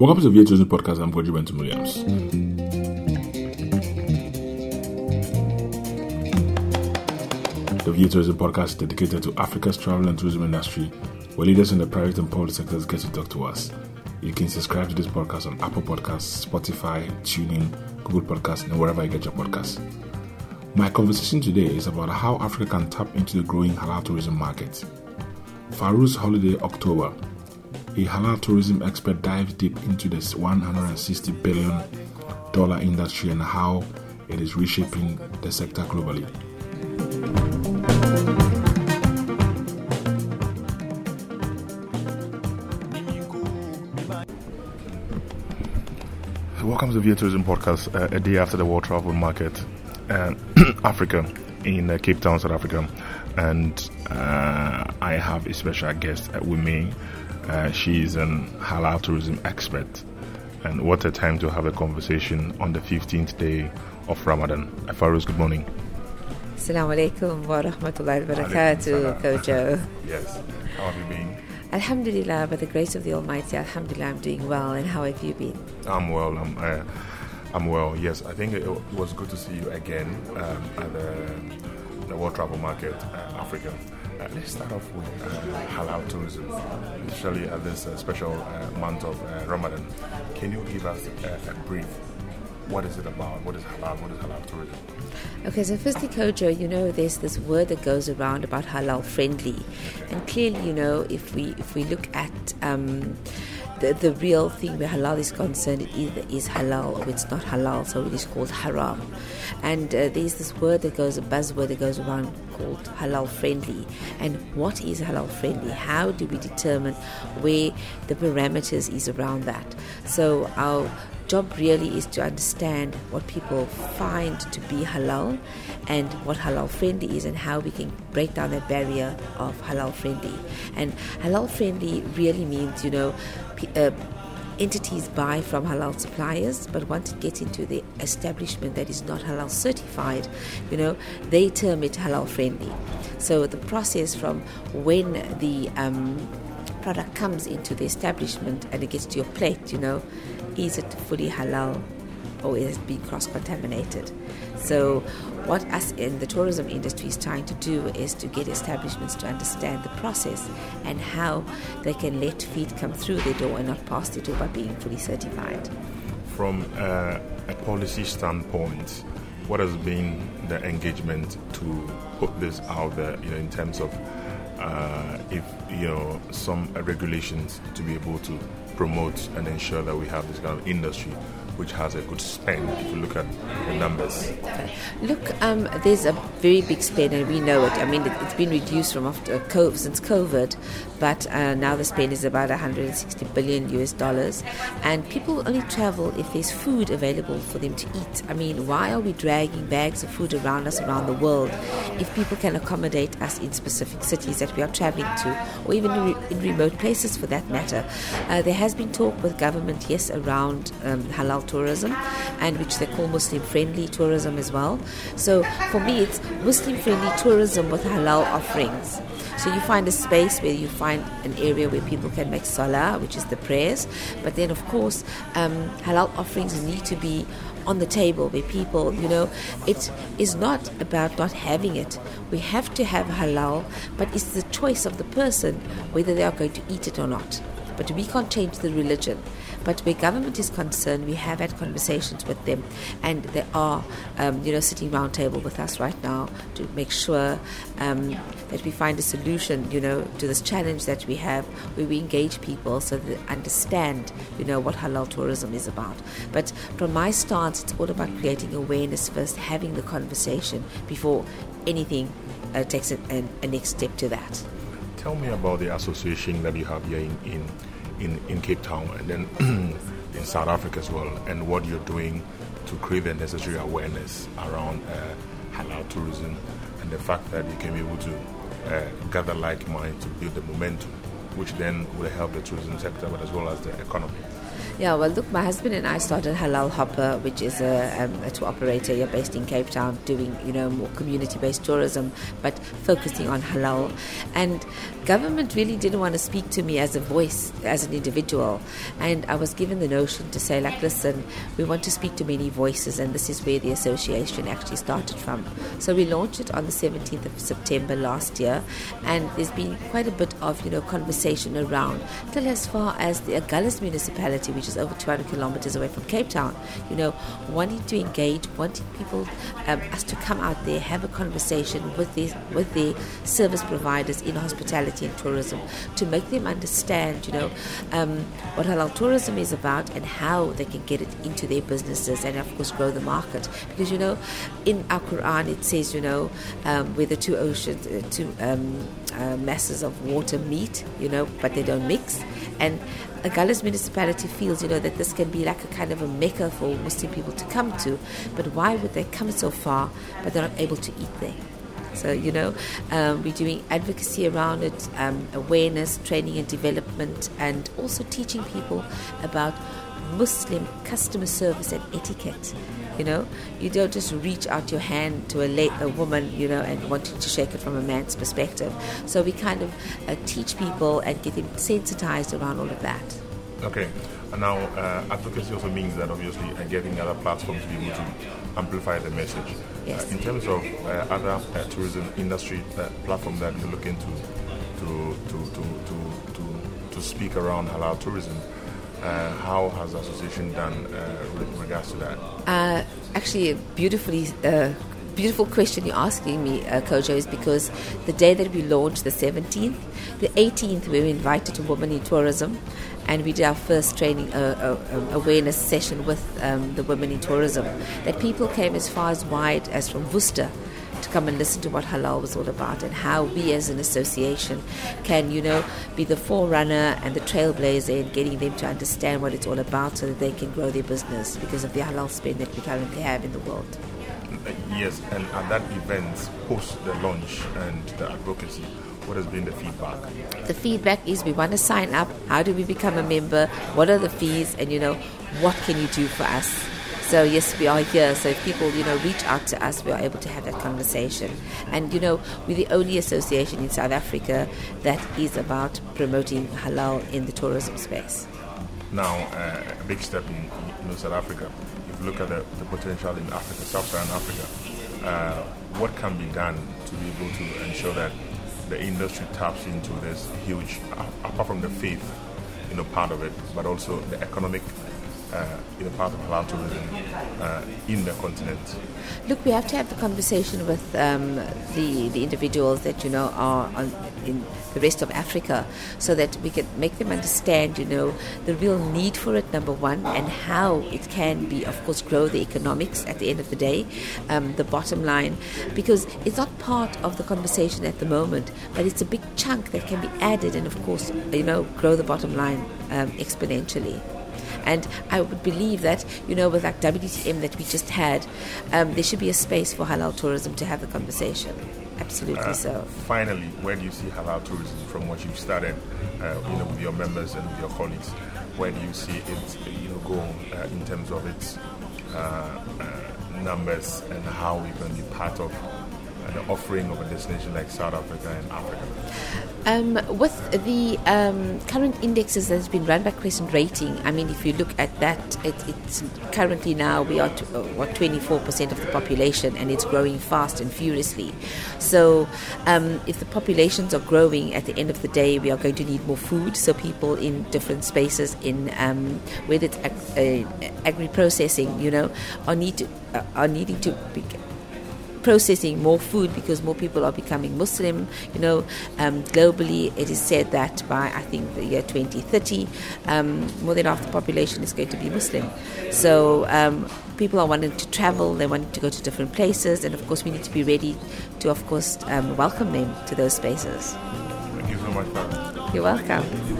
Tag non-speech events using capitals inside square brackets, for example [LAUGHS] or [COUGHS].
Welcome to the VA Podcast. I'm Bentum Williams. The Tourism Podcast is dedicated to Africa's travel and tourism industry, where leaders in the private and public sectors get to talk to us. You can subscribe to this podcast on Apple Podcasts, Spotify, TuneIn, Google Podcasts, and wherever you get your podcasts. My conversation today is about how Africa can tap into the growing halal tourism market. Fayrouz Holiday October a halal tourism expert dives deep into this 160 billion dollar industry and how it is reshaping the sector globally. Welcome to the VA Tourism Podcast, uh, a day after the World Travel Market, uh, [COUGHS] Africa, in uh, Cape Town, South Africa. And uh, I have a special guest with me uh, she is an halal tourism expert. And what a time to have a conversation on the 15th day of Ramadan. Fayrouz, good morning. Assalamu alaikum wa rahmatullahi wa barakatuh, Kojo. [LAUGHS] Yes. How have you been? Alhamdulillah, by the grace of the Almighty, Alhamdulillah, I'm doing well. And how have you been? I'm well. I'm, uh, I'm well, yes. I think it was good to see you again um, at the, the World Travel Market, uh, Africa. Uh, let's start off with uh, halal tourism, especially at this uh, special uh, month of uh, Ramadan. Can you give us a brief? What is it about? What is halal? What is halal tourism? Okay, so firstly, Kojo, you know, there's this word that goes around about halal friendly, okay. and clearly, you know, if we if we look at um, the, the real thing where halal is concerned, it either is halal or it's not halal, so it is called haram. And uh, there's this word that goes, a buzzword that goes around called halal friendly. And what is halal friendly? How do we determine where the parameters is around that? So our job really is to understand what people find to be halal and what halal friendly is and how we can break down that barrier of halal friendly. And halal friendly really means, you know, uh, entities buy from halal suppliers, but once it gets into the establishment that is not halal certified, you know, they term it halal friendly. So the process from when the um, product comes into the establishment and it gets to your plate, you know, is it fully halal or is it being cross contaminated? So, what us in the tourism industry is trying to do is to get establishments to understand the process and how they can let feed come through the door and not pass the door by being fully certified. From uh, a policy standpoint, what has been the engagement to put this out there, you know, in terms of uh, if you know some regulations to be able to promote and ensure that we have this kind of industry which has a good spend if you look at the numbers? Look, um, there's a very big spend, and we know it. I mean, it, has been reduced from after COVID, since COVID, but uh, now the spend is about 160 billion US dollars, and people only travel if there's food available for them to eat. I mean, why are we dragging bags of food around us around the world if people can accommodate us in specific cities that we are traveling to, or even in, re- in remote places for that matter? Uh, there has been talk with government, yes, around um, halal tourism, and which they call Muslim friendly tourism as well. So for me, it's Muslim friendly tourism with halal offerings. So you find a space where you find an area where people can make salah, which is the prayers, but then of course um, halal offerings need to be on the table where people, you know, it is not about not having it. We have to have halal, but it's the choice of the person whether they are going to eat it or not. But we can't change the religion. But where government is concerned, we have had conversations with them, and they are, um, you know, sitting round table with us right now to make sure um, that we find a solution, you know, to this challenge that we have, where we engage people so they understand, you know, what halal tourism is about. But from my stance, it's all about creating awareness first, having the conversation before anything uh, takes a, a, a next step to that. Tell me about the association that you have here in, in in, in Cape Town and then [CLEARS THROAT] in South Africa as well, and what you're doing to create the necessary awareness around uh, halal tourism and the fact that you can be able to uh, gather like minds to build the momentum which then will help the tourism sector, but as well as the economy. Yeah, well, look, my husband and I started Halal Hopper, which is a, um, a tour operator here based in Cape Town, doing you know more community-based tourism, but focusing on halal. And government really didn't want to speak to me as a voice, as an individual. And I was given the notion to say, like, listen, we want to speak to many voices, and this is where the association actually started from. So we launched it on the 17th of September last year, and there's been quite a bit of you know conversation around, till as far as the Agulhas municipality, which is over 200 kilometers away from Cape Town, you know, wanting to engage, wanting people, um, us to come out there, have a conversation with the with the service providers in hospitality and tourism to make them understand, you know, um, what halal tourism is about and how they can get it into their businesses and, of course, grow the market. Because, you know, in our Quran it says, you know, um, where the two oceans, uh, two um, uh, masses of water meet, you know, but they don't mix. And Agulhas municipality feels, you know, that this can be like a kind of a mecca for Muslim people to come to, but why would they come so far, but they're not able to eat there? So, you know, um, we're doing advocacy around it, um, awareness, training and development, and also teaching people about Muslim customer service and etiquette. You know, you don't just reach out your hand to a, late, a woman, you know, and wanting to shake it from a man's perspective. So we kind of uh, teach people and get them sensitized around all of that. Okay. And now, uh, advocacy also means that obviously uh, getting other platforms to be able to amplify the message. Yes. Uh, in terms of uh, other uh, tourism industry uh, platforms that you're looking to to to to to, to, to speak around halal tourism, uh, how has the association done uh, with regards to that? Uh, actually, a beautifully. Uh, beautiful question you're asking me, uh, Kojo, is because the day that we launched, the 17th, the 18th, we were invited to Women in Tourism, and we did our first training uh, uh, awareness session with um, the Women in Tourism. That people came as far as wide as from Worcester to come and listen to what halal was all about and how we as an association can, you know, be the forerunner and the trailblazer in getting them to understand what it's all about so that they can grow their business because of the halal spend that we currently have in the world. Yes, and at that event, post the launch and the advocacy, what has been the feedback? The feedback is we want to sign up. How do we become a member? What are the fees? And, you know, what can you do for us? So yes, we are here. So if people, you know, reach out to us, we are able to have that conversation. And you know, we're the only association in South Africa that is about promoting halal in the tourism space. Now, uh, a big step in know, South Africa. If you look at the, the potential in Africa, Sub-Saharan Africa, uh, what can be done to be able to ensure that the industry taps into this huge, apart from the faith, you know, part of it, but also the economic uh, you know, part of halal tourism uh, in the continent? Look, we have to have the conversation with um, the the individuals that you know are on, in the rest of Africa, so that we can make them understand, you know, the real need for it. Number one, and how it can be, of course, grow the economics at the end of the day, um, the bottom line, because it's not part of the conversation at the moment, but it's a big chunk that can be added, and of course, you know, grow the bottom line um, exponentially. And I would believe that, you know, with like WTM that we just had, um, there should be a space for halal tourism to have the conversation. Absolutely uh, so. Finally, where do you see halal tourism from what you've started, uh, you know, with your members and with your colleagues? Where do you see it, you know, go uh, in terms of its uh, uh, numbers and how we can be part of the offering of a destination like South Africa and Africa? Um, with the um, current indexes that's been run by Crescent Rating, I mean, if you look at that, it, it's currently now we are to, uh, what 24% of the population, and it's growing fast and furiously. So, um, if the populations are growing, at the end of the day, we are going to need more food. So, people in different spaces, in um, whether it's ag- uh, agri processing, you know, are need to, uh, are needing to. Be- processing more food because more people are becoming Muslim. You know, um, globally, it is said that by I think the year 2030, um, more than half the population is going to be Muslim. So um, people are wanting to travel, they want to go to different places, and of course, we need to be ready to, of course, um, welcome them to those spaces. Thank you so much, You're welcome.